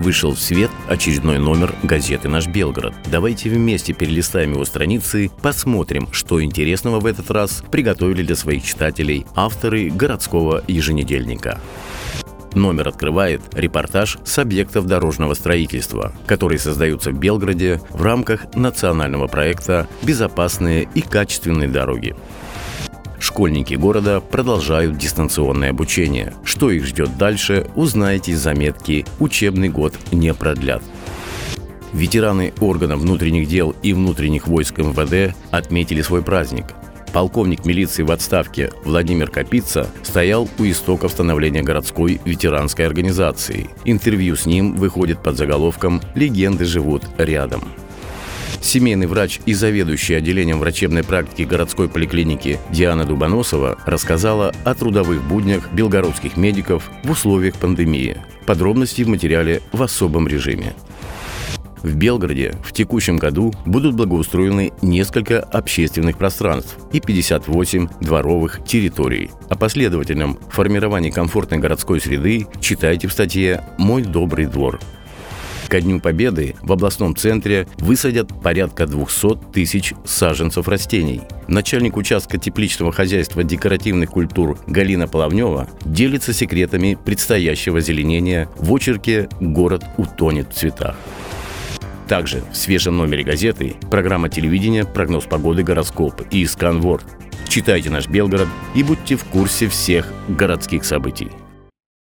вышел в свет очередной номер газеты «Наш Белгород». Давайте вместе перелистаем его страницы, посмотрим, что интересного в этот раз приготовили для своих читателей авторы городского еженедельника. Номер открывает репортаж с объектов дорожного строительства, которые создаются в Белгороде в рамках национального проекта «Безопасные и качественные дороги». Школьники города продолжают дистанционное обучение. Что их ждет дальше, узнаете из заметки «Учебный год не продлят». Ветераны органов внутренних дел и внутренних войск МВД отметили свой праздник. Полковник милиции в отставке Владимир Капица стоял у истоков становления городской ветеранской организации. Интервью с ним выходит под заголовком «Легенды живут рядом». Семейный врач и заведующий отделением врачебной практики городской поликлиники Диана Дубоносова рассказала о трудовых буднях белгородских медиков в условиях пандемии. Подробности в материале в особом режиме. В Белгороде в текущем году будут благоустроены несколько общественных пространств и 58 дворовых территорий. О последовательном формировании комфортной городской среды читайте в статье «Мой добрый двор». Ко Дню Победы в областном центре высадят порядка 200 тысяч саженцев растений. Начальник участка тепличного хозяйства декоративных культур Галина Половнева делится секретами предстоящего зеленения в очерке «Город утонет в цветах». Также в свежем номере газеты программа телевидения «Прогноз погоды. Гороскоп» и «Сканворд». Читайте наш Белгород и будьте в курсе всех городских событий.